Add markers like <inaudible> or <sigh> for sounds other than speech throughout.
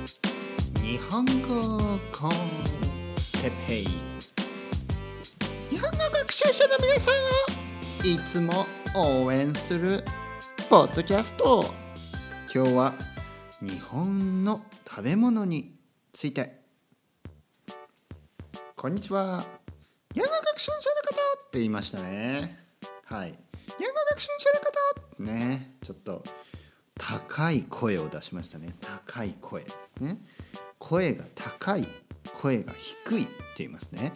日本語コンテペイ。日本語学習者の皆さんをいつも応援するポッドキャスト。今日は日本の食べ物について。こんにちは。日本語学習者の方って言いましたね。はい。日本語学習者の方ねちょっと高い声を出しましたね。高い声。ね。声が高い声が低いって言いますね。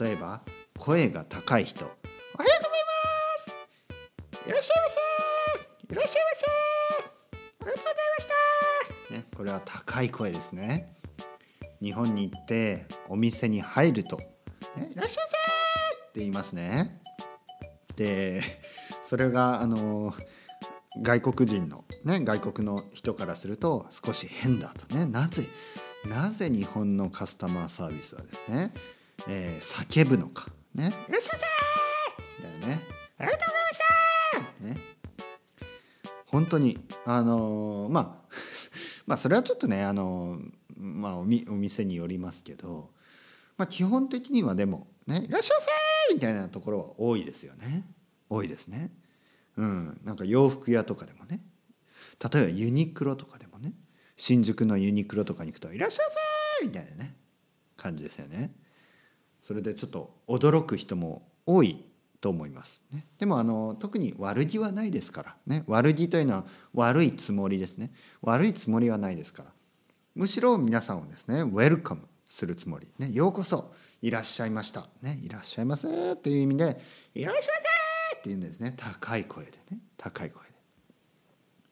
例えば声が高い人。おはようございます。いらっしゃいませ。いらっしゃいませ。ありがとうございました。ね。これは高い声ですね。日本に行ってお店に入ると、ね、いらっしゃいまって言いますね。でそれがあの外国人のね外国の人からすると少し変だとね。なぜなぜ日本のカスタマーサービスはですね、えー叫ぶのか。ね。せいらっしゃいませだよね。ありがとうございました！ね。本当にあのーまあ <laughs> まあそれはちょっとねあのーまあおみお店によりますけど、まあ、基本的にはでもね「いらっしゃいませ!」みたいなところは多いですよね。多いですね。うん。なんか洋服屋とかでもね例えばユニクロとかでもね新宿のユニクロとかに行くと「いらっしゃいませ!」みたいなね感じですよね。それでちょっと驚く人も多いと思います、ね、でもあの特に悪気はないですから。ね。悪気というのは悪いつもりですね。悪いつもりはないですから。むしろ皆さんをですねウェルカムするつもり、ね、ようこそいらっしゃいました、ね、いらっしゃいませっていう意味でいらっしゃいませっていうんですね。高い声でね。高い声で。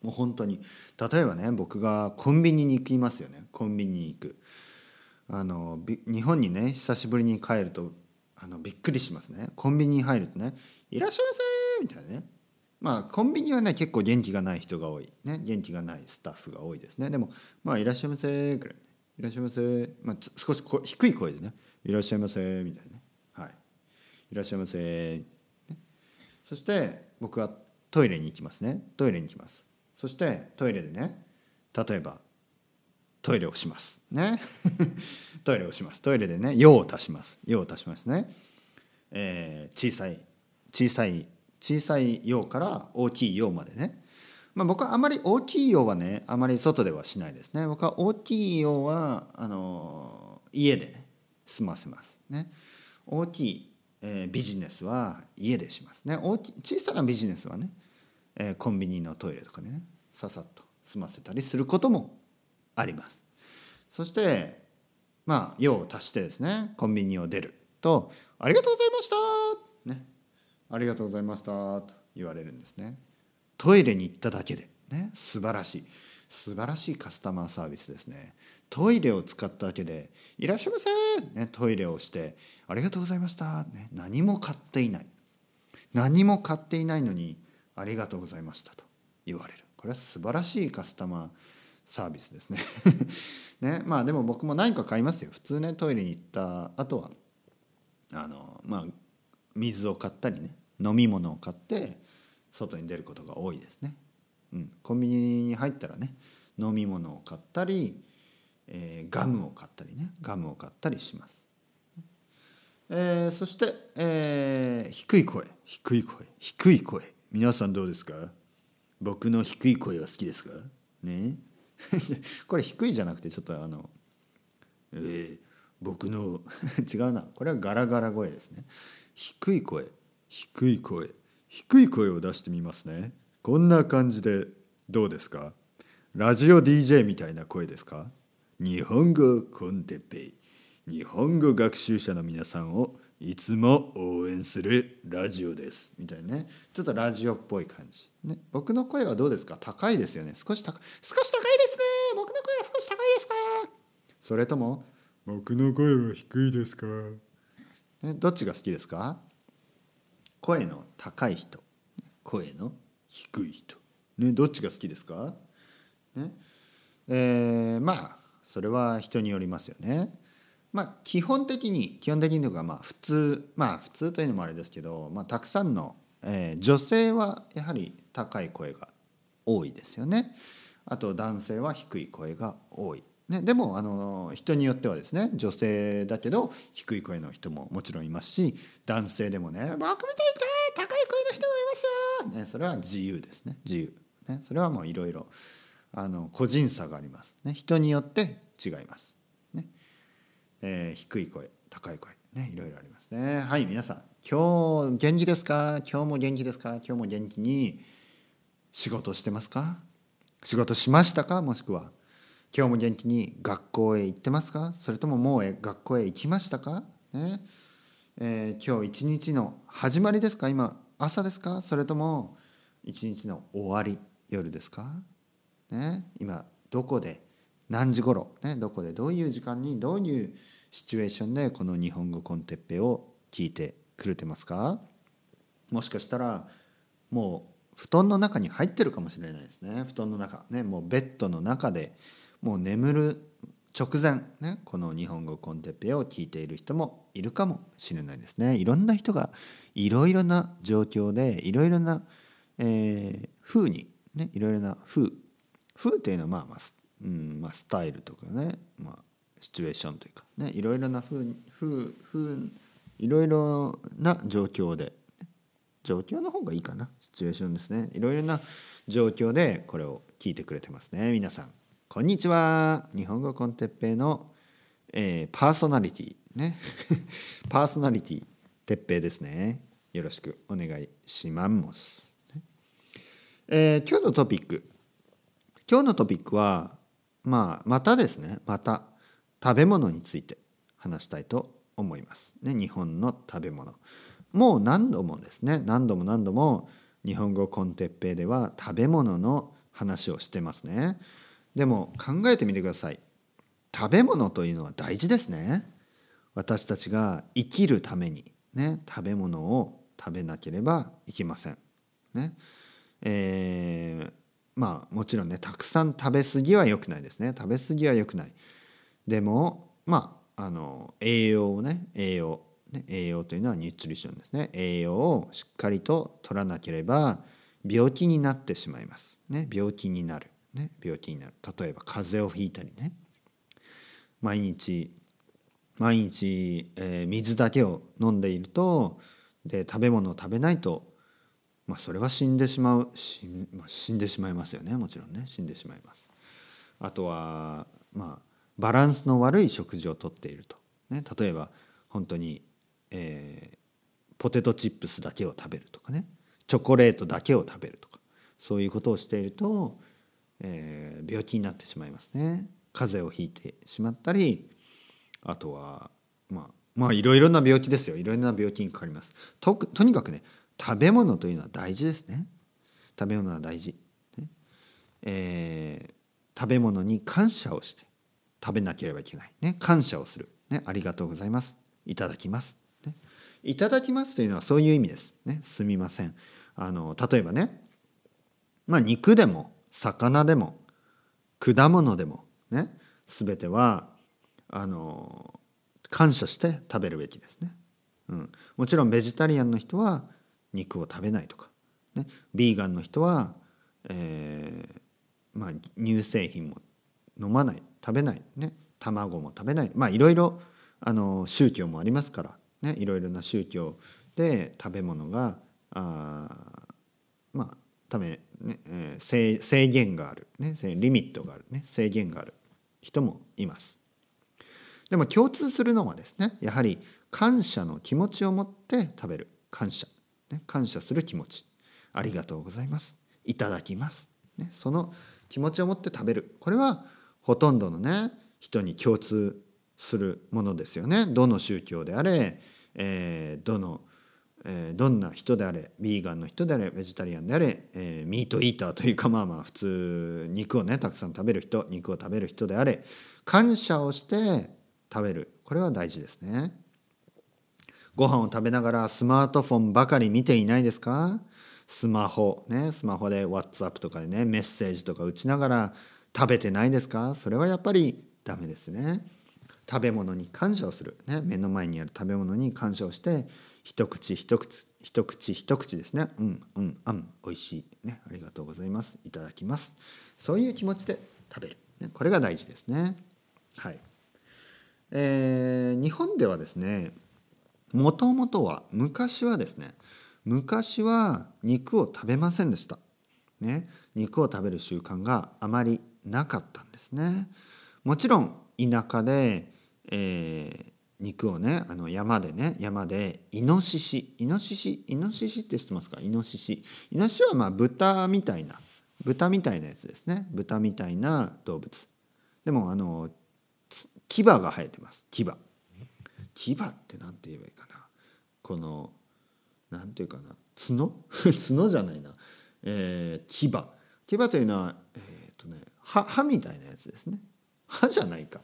もう本当に。例えばね僕がコンビニに行きますよね。コンビニに行く。あの日本にね久しぶりに帰るとあのびっくりしますね。コンビニに入るとね「いらっしゃいませ」みたいなね。まあコンビニはね結構元気がない人が多い。ね元気がないスタッフが多いですね。でもまあ「いらっしゃいませ」ぐらいね「いらっしゃいませ」まあ少し低い声でね「いらっしゃいませ」みたいなね。はい「いらっしゃいませ」ね。そして僕はトイレに行きますね。トイレに行きます。そしてトイレでね例えばトイレをしますね。<laughs> トイレをします。トイレでね用を足します。用を足しますね、えー小さい小さい小さい用から大きい用までね。まあ僕はあまり大きい用はねあまり外ではしないですね。僕は大きい用はあの家で済ませますね。大きい、えービジネスは家でしますね。大き小さなビジネスはね、えーコンビニのトイレとかね。ささっと済ませたりすることもあります。そしてまあ用を足してですねコンビニを出ると「ありがとうございました」ね「ありがとうございました」と言われるんですね。トイレに行っただけでね素晴らしい素晴らしいカスタマーサービスですね。トイレを使っただけで「いらっしゃいませ」ね、トイレをして「ありがとうございました」ね、何も買っていない何も買っていないのに「ありがとうございました」と言われる。これは素晴らしいカスタマーサービスですね。<laughs> ねまあでも僕も何か買いますよ。普通ねトイレに行った後はあのまあ水を買ったりね飲み物を買って外に出ることが多いですね、うん、コンビニに入ったらね飲み物を買ったり、えーガムを買ったりねガムを買ったりします。えーそして、えー低い声低い声低い声。皆さんどうですか？僕の低い声は好きですか？ね？<laughs> これ低いじゃなくてちょっとあのえー僕の <laughs> 違うな。これはガラガラ声ですね。低い声。低い声。低い声を出してみますね。こんな感じでどうですか？ラジオ DJ みたいな声ですか？日本語コンテッペイ。日本語学習者の皆さんをいつも応援するラジオです。みたいなね。ちょっとラジオっぽい感じ、ね、僕の声はどうですか？高いですよね。少し高い。少し高いですね！僕の声は少し高いですか？それとも僕の声は低いですか、ね、どっちが好きですか？声の高い人。声の低い人、ね、どっちが好きですか、ね。えーまあそれは人によりますよね。まあ基本的に基本的にというかまあ普通まあ普通というのもあれですけど、まあ、たくさんの、えー女性はやはり高い声が多いですよね。あと男性は低い声が多い。ね、でもあの人によってはですね女性だけど低い声の人ももちろんいますし男性でもね僕みたいに高い声の人もいますよねそれは自由ですね自由、ね、それはもういろいろ個人差があります、ね、人によって違います、えー低い声高い声。ねいろいろありますね。はい皆さん今日元気ですか？今日も元気ですか？今日も元気に仕事してますか？仕事しましたか？もしくは今日も元気に学校へ行ってますか？それとももう学校へ行きましたか、ね。えー今日一日の始まりですか？今朝ですか？それとも一日の終わり夜ですか、ね、今どこで何時頃、ね、どこでどういう時間にどういうシチュエーションでこの日本語コンテッペを聞いてくれてますか？もしかしたらもう布団の中に入ってるかもしれないですね。布団の中。ねもうベッドの中でもう眠る直前ねこの日本語コンテッペを聞いている人もいるかもしれないですね。いろんな人がいろいろな状況でいろいろな、えー風にねいろいろな風。風というのはまあまあ,、うんまあ、スタイルとかね、まあ、シチュエーションというかねいろいろな風風風いろいろな状況で状況の方がいいかなシチュエーションですね。いろいろな状況でこれを聞いてくれてますね。皆さんこんにちは。日本語コンテッペイの、えーパーソナリティね。<laughs> パーソナリティ鉄平ですね。よろしくお願いします、ねえー今日のトピック。今日のトピックはまあまたですね。また食べ物について話したいと思います。ね、日本の食べ物もう何度もですね何度も何度も日本語コンテッペイでは食べ物の話をしてますね。でも考えてみてください。食べ物というのは大事ですね。私たちが生きるためにね食べ物を食べなければいけません。ねえーまあもちろんねたくさん食べ過ぎは良くないですね食べ過ぎは良くないでもまああの栄養をね栄養ね栄養というのはニュートリションですね。栄養をしっかりと取らなければ病気になってしまいます。ね病気になる。ね病気になる。例えば風邪をひいたりね。毎日毎日、えー水だけを飲んでいるとで食べ物を食べないと、まあ、それは死んでしまう。死,、まあ、死んでしまいますよね。もちろんね。死んでしまいます。あとは、まあ、バランスの悪い食事をとっていると、ね、例えば本当に、えーポテトチップスだけを食べるとかね。チョコレートだけを食べるとか。そういうことをしていると、えー病気になってしまいますね。風邪をひいてしまったりあとはまあまあいろいろな病気ですよ。いろいろな病気にかかります。ととにかくね食べ物というのは大事ですね。食べ物は大事、ね。えー食べ物に感謝をして食べなければいけない、ね、感謝をする、ね、ありがとうございます。いただきます、ね、いただきますというのはそういう意味です、ね、すみません。あの例えばね。まあ肉でも魚でも果物でもね。全てはあの感謝して食べるべきですね、うん、もちろんベジタリアンの人は肉を食べないとか、ね、ビーガンの人は、えーまあ、乳製品も飲まない。食べない、ね、卵も食べない。まあいろいろあの宗教もありますから、ね、いろいろな宗教で食べ物があまあため、ねえー制制限がある、ね、リミットがある、ね、制限がある人もいます。でも共通するのはですねやはり感謝の気持ちを持って食べる。感謝、ね、感謝する気持ち。ありがとうございます。いただきます、ね、その気持ちを持って食べる。これはほとんどのね人に共通するものですよね。どの宗教であれ、えーどの、えーどんな人であれビーガンの人であれベジタリアンであれ、えーミートイーターというかまあまあ普通肉をねたくさん食べる人肉を食べる人であれ感謝をして食べる。これは大事ですね。ご飯を食べながらスマートフォンばかり見ていないですか？スマホねスマホで WhatsApp とかでねメッセージとか打ちながら食べてないですか？それはやっぱりダメですね。食べ物に感謝をする、ね、目の前にある食べ物に感謝をして一口一口一口一口ですね。うんうんあん美味しい。ねありがとうございます。いただきます。そういう気持ちで食べる、ね、これが大事ですね。はい。えー日本ではですねもともとは昔はですね昔は肉を食べませんでした、ね、肉を食べる習慣があまりなかったんですね。もちろん田舎で、えー肉をねあの山でね山でイノシシイノシシイノシシって知ってますか？イノシシ。イノシシはまあ豚みたいな豚みたいなやつですね。豚みたいな動物。でもあの牙が生えてます。牙。牙って何て言えばいいかな？この何て言うかな？角？<laughs> 角じゃないな、えー牙。牙というのはえっ、とね歯歯みたいなやつですね。歯じゃないか。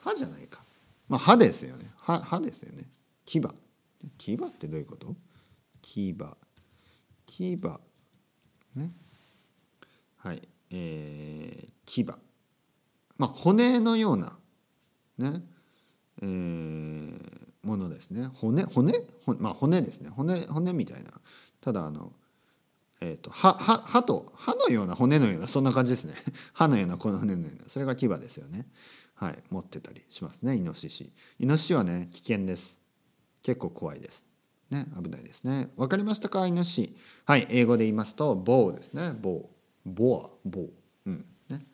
歯じゃないか。まあ歯ですよね。歯歯ですよね。牙。牙ってどういうこと？牙。牙。ね。はい。えー、牙。まあ骨のようなね。えーものですね。骨骨？ほまあ骨ですね。骨骨みたいな。ただあのえー、と歯歯歯と歯のような骨のようなそんな感じですね。<laughs> 歯のようなこの骨のようなそれが牙ですよね。はい持ってたりしますねイノシシ。イノシシはね危険です。結構怖いです。ね危ないですね。わかりましたかイノシシ？はい英語で言いますとボーですね。ボーボア。ボーうん。ね。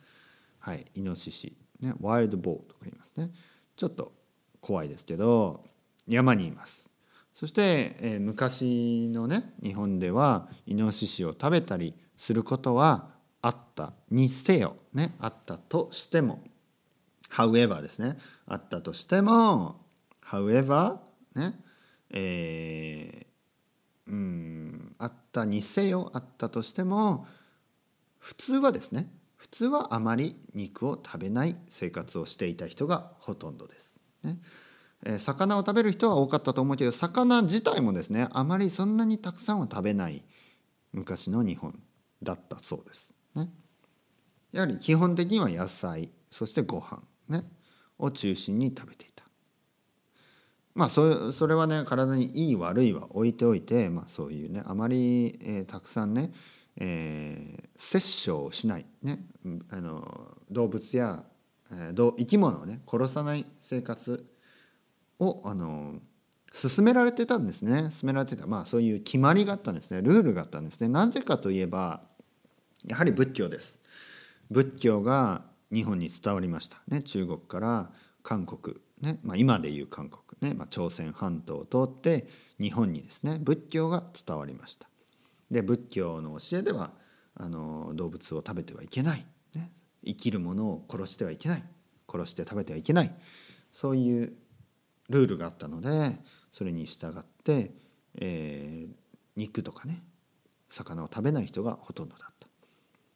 はいイノシシ。ねワイルドボーとか言いますね。ちょっと怖いですけど山にいます。そして、えー昔のね日本ではイノシシを食べたりすることはあった。にせよねあったとしても。however ですね。あったとしても however ねえーうんあったにせよあったとしても普通はですね普通はあまり肉を食べない生活をしていた人がほとんどです。ね。え魚を食べる人は多かったと思うけど魚自体もですねあまりそんなにたくさんは食べない昔の日本だったそうです。ね、やはり基本的には野菜そしてご飯ねを中心に食べていた。まあそそれはね体にいい悪いは置いておいて、まあ、そういうねあまり、えーたくさんね、えー殺生をしない、ね、あの動物や、えー生き物をね殺さない生活をあの進められてたんですね。進められてた。まあそういう決まりがあったんですね。ルールがあったんですね。なぜかといえばやはり仏教です。仏教が日本に伝わりました。ね中国から韓国ね、まあ、今でいう韓国ね、まあ、朝鮮半島を通って日本にですね仏教が伝わりました。で仏教の教えではあの動物を食べてはいけない、ね、生きるものを殺してはいけない。殺して食べてはいけない。そういうルールがあったのでそれに従って、えー肉とかね魚を食べない人がほとんどだった。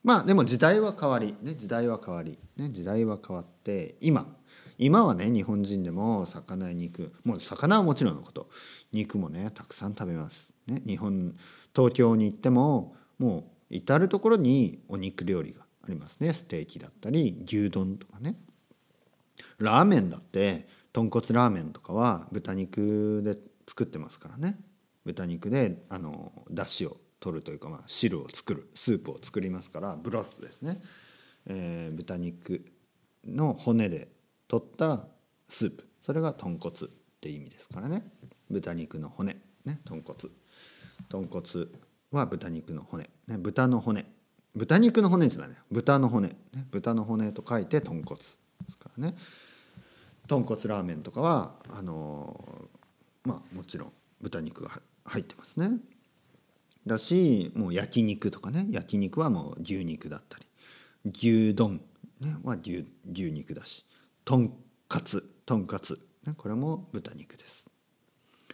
まあでも時代は変わり、ね、時代は変わり、ね、時代は変わって今今はね日本人でも魚や肉もう魚はもちろんのこと肉もねたくさん食べます、ね、日本東京に行ってももう至る所にお肉料理がありますね。ステーキだったり牛丼とかね。ラーメンだって豚骨ラーメンとかは豚肉で作ってますからね。豚肉であの出汁を取るというか、まあ、汁を作るスープを作りますからブロスですね、えー豚肉の骨で取ったスープ。それが豚骨って意味ですからね。豚肉の骨。ね豚骨。豚骨は豚肉の骨、ね、豚の骨。豚肉の骨じゃないね。豚の骨、ね、豚の骨と書いて豚骨ですからね。豚骨ラーメンとかはあのまあもちろん豚肉が入ってますね。だしもう焼肉とかね焼肉はもう牛肉だったり牛丼、ね、は牛牛肉だしとんかつとんかつ、ね、これも豚肉です。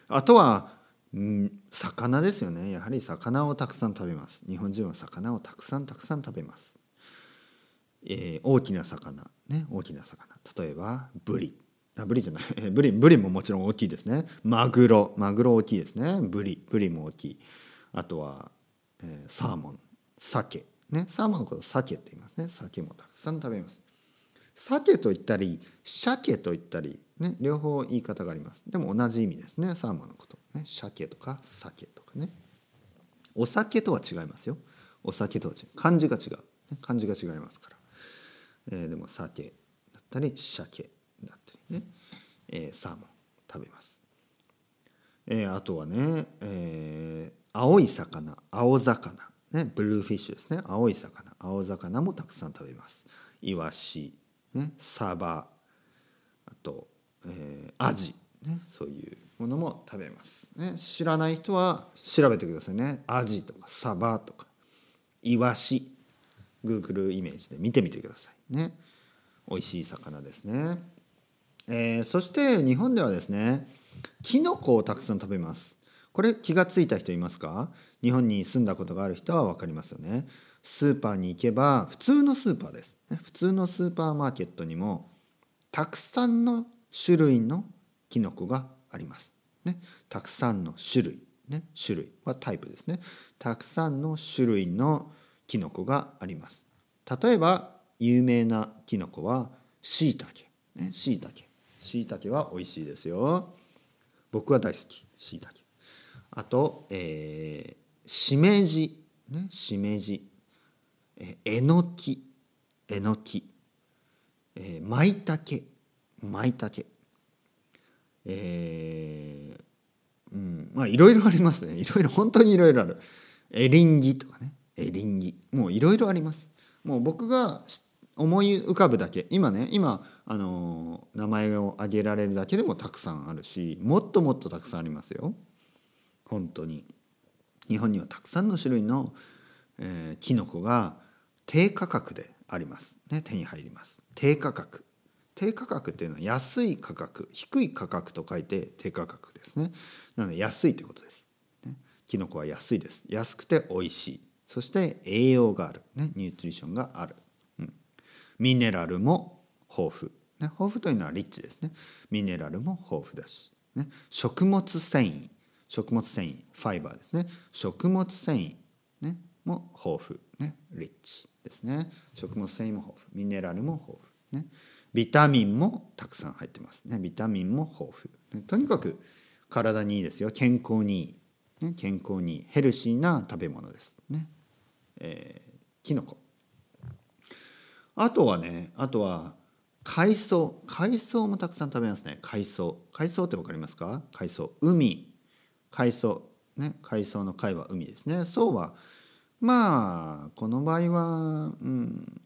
あとはうん魚ですよね。やはり魚をたくさん食べます。日本人は魚をたくさんたくさん食べます。えー大きな魚ね大きな魚。例えばブリ。あブリじゃない。<laughs> ブリブリももちろん大きいですね。マグロ。マグロ大きいですね。ブリ。ブリも大きい。あとは、えーサーモン。鮭。ね。サーモンのこと鮭って言いますね。鮭もたくさん食べます。鮭と言ったり鮭と言ったりね。両方言い方があります。でも同じ意味ですね。サーモンのこと。ね。鮭とか鮭とかね。お酒とは違いますよ。お酒とは違う。漢字が違う。漢字が違いますから、えーでも鮭だったり鮭えーサーモン食べます、えーあとはね、えー青い魚青魚。ねブルーフィッシュですね。青い魚青魚もたくさん食べます。イワシ、ね、サバあと、えーアジ、ね、そういうものも食べます、ね、知らない人は調べてくださいね。アジとかサバとか。イワシ。Google イメージで見てみてください。ね。美味しい魚ですね、えーそして日本ではですねキノコをたくさん食べます。これ気がついた人いますか？日本に住んだことがある人は分かりますよね。スーパーに行けば普通のスーパーです。ね普通のスーパーマーケットにもたくさんの種類のキノコがあります。ね、たくさんの種類、ね、種類はタイプですね。たくさんの種類のキノコがあります。例えば有名なキノコはシイタケ、ね、シイタケ、シイタケは美味しいですよ。僕は大好き、シイタケ。あと、えー、しめじ、ね、しめじ、ええのき、えのき。えー、舞茸舞茸えー、うんまあいろいろありますね。いろいろ本当にいろいろある。エリンギとかね。エリンギ。もういろいろあります。もう僕が思い浮かぶだけ。今ね今あの名前を挙げられるだけでもたくさんあるしもっともっとたくさんありますよ。本当に。日本にはたくさんの種類の、えー、キノコが低価格であります。ね手に入ります。低価格。低価格っていうのは安い価格低い価格と書いて低価格ですね。なので安いということです、ね、キノコは安いです。安くて美味しい。そして栄養がある、ね、ニュートリションがある、ミネラルも豊富、ね、豊富というのはリッチですね。ミネラルも豊富だし、ね、食物繊維。食物繊維ファイバーですね。食物繊維、ね、も豊富、ね、リッチですね。食物繊維も豊富。ミネラルも豊富、ね、ビタミンもたくさん入ってますね。ビタミンも豊富、ね、とにかく体にいいですよ。健康にいい、ね、健康にいい。ヘルシーな食べ物です。ねえー、キノコ。あとはねあとは海藻。海藻もたくさん食べますね。海藻。海藻って分かりますか？海藻。海。海藻。ね海藻の海は海ですね。藻はまあこの場合は、うん。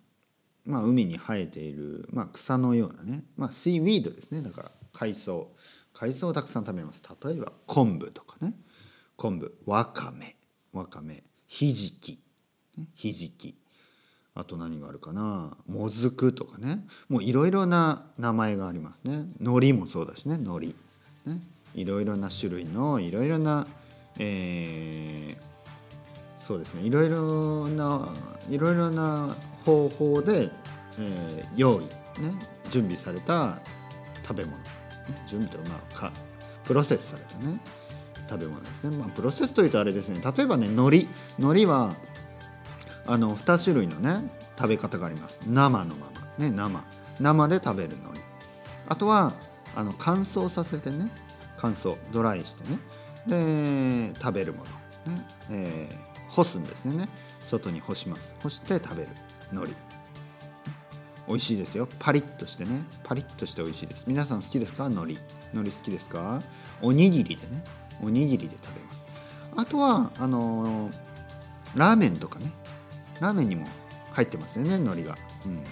まあ、海に生えている、まあ、草のようなね、まあ、シーウィードですね。だから海藻。海藻をたくさん食べます。例えば昆布とかね。昆布。わかめ。わかめ。ひじき。ひじき。あと何があるかな？もずくとかね。もういろいろな名前がありますね。海苔もそうだしね。海苔。ね。いろいろな種類のいろいろな、えーそうですね。いろいろないろいろな方法で、えー用意ね。準備された食べ物、ね、準備とかまあかプロセスされたね。食べ物ですね、まあ、プロセスというとあれですね。例えばね海苔。海苔はあの2種類のね食べ方があります。生のまま。ね生。生で食べる海苔あとはあの乾燥させてね乾燥ドライしてね。で食べるもの、ねえー干すんですね。外に干します。干して食べる海苔美味しいですよ。パリッとしてね。パリッとして美味しいです。皆さん好きですか？海苔海苔好きですか？おにぎりでね。おにぎりで食べます。あとはあのーラーメンとかね。ラーメンにも入ってますよね海苔が、うん、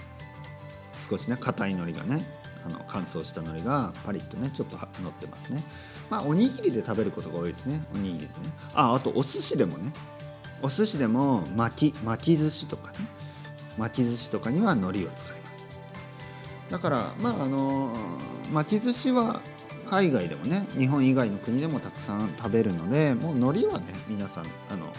少しね硬い海苔がねあの乾燥した海苔がパリッとねちょっと乗ってますね。まあおにぎりで食べることが多いですねおにぎりでね。ああとお寿司でもねお寿司でも巻き巻き寿司とかね巻き寿司とかには海苔を使います。だからまああの巻き寿司は海外でもね日本以外の国でもたくさん食べるのでもう海苔はね皆さんあの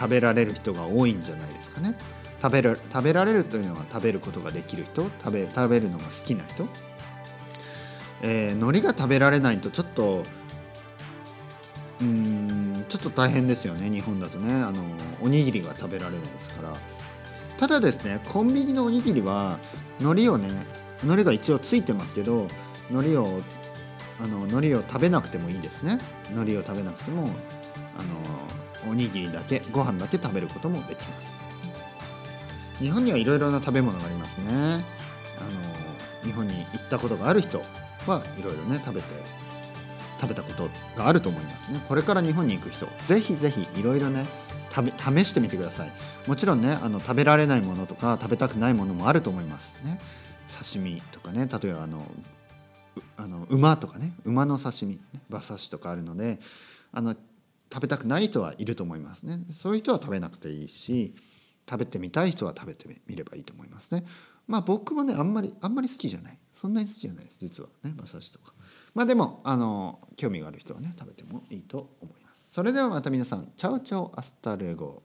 食べられる人が多いんじゃないですかね。食べる食べられるというのは食べることができる人。食べ食べるのが好きな人、えー海苔が食べられないとちょっとうんちょっと大変ですよね。日本だとね。あのおにぎりが食べられないですから。ただですねコンビニのおにぎりは海苔をね海苔が一応ついてますけど海苔をあの海苔を食べなくてもいいですね。海苔を食べなくてもあのおにぎりだけご飯だけ食べることもできます。日本にはいろいろな食べ物がありますね。あの日本に行ったことがある人はいろいろね食べて食べたことがあると思いますね。これから日本に行く人ぜひぜひいろいろね試してみてください。もちろんねあの食べられないものとか食べたくないものもあると思いますね。刺身とかね例えばあのあの馬とかね馬の刺身、馬刺しとかあるのであの食べたくない人はいると思いますね。そういう人は食べなくていいし食べてみたい人は食べてみればいいと思いますね。まあ僕もねあんまりあんまり好きじゃない。そんなに好きじゃないです実はね馬刺しとか。まあでもあの興味がある人はね食べてもいいと思います。それではまた皆さん ciao ciao hasta luego。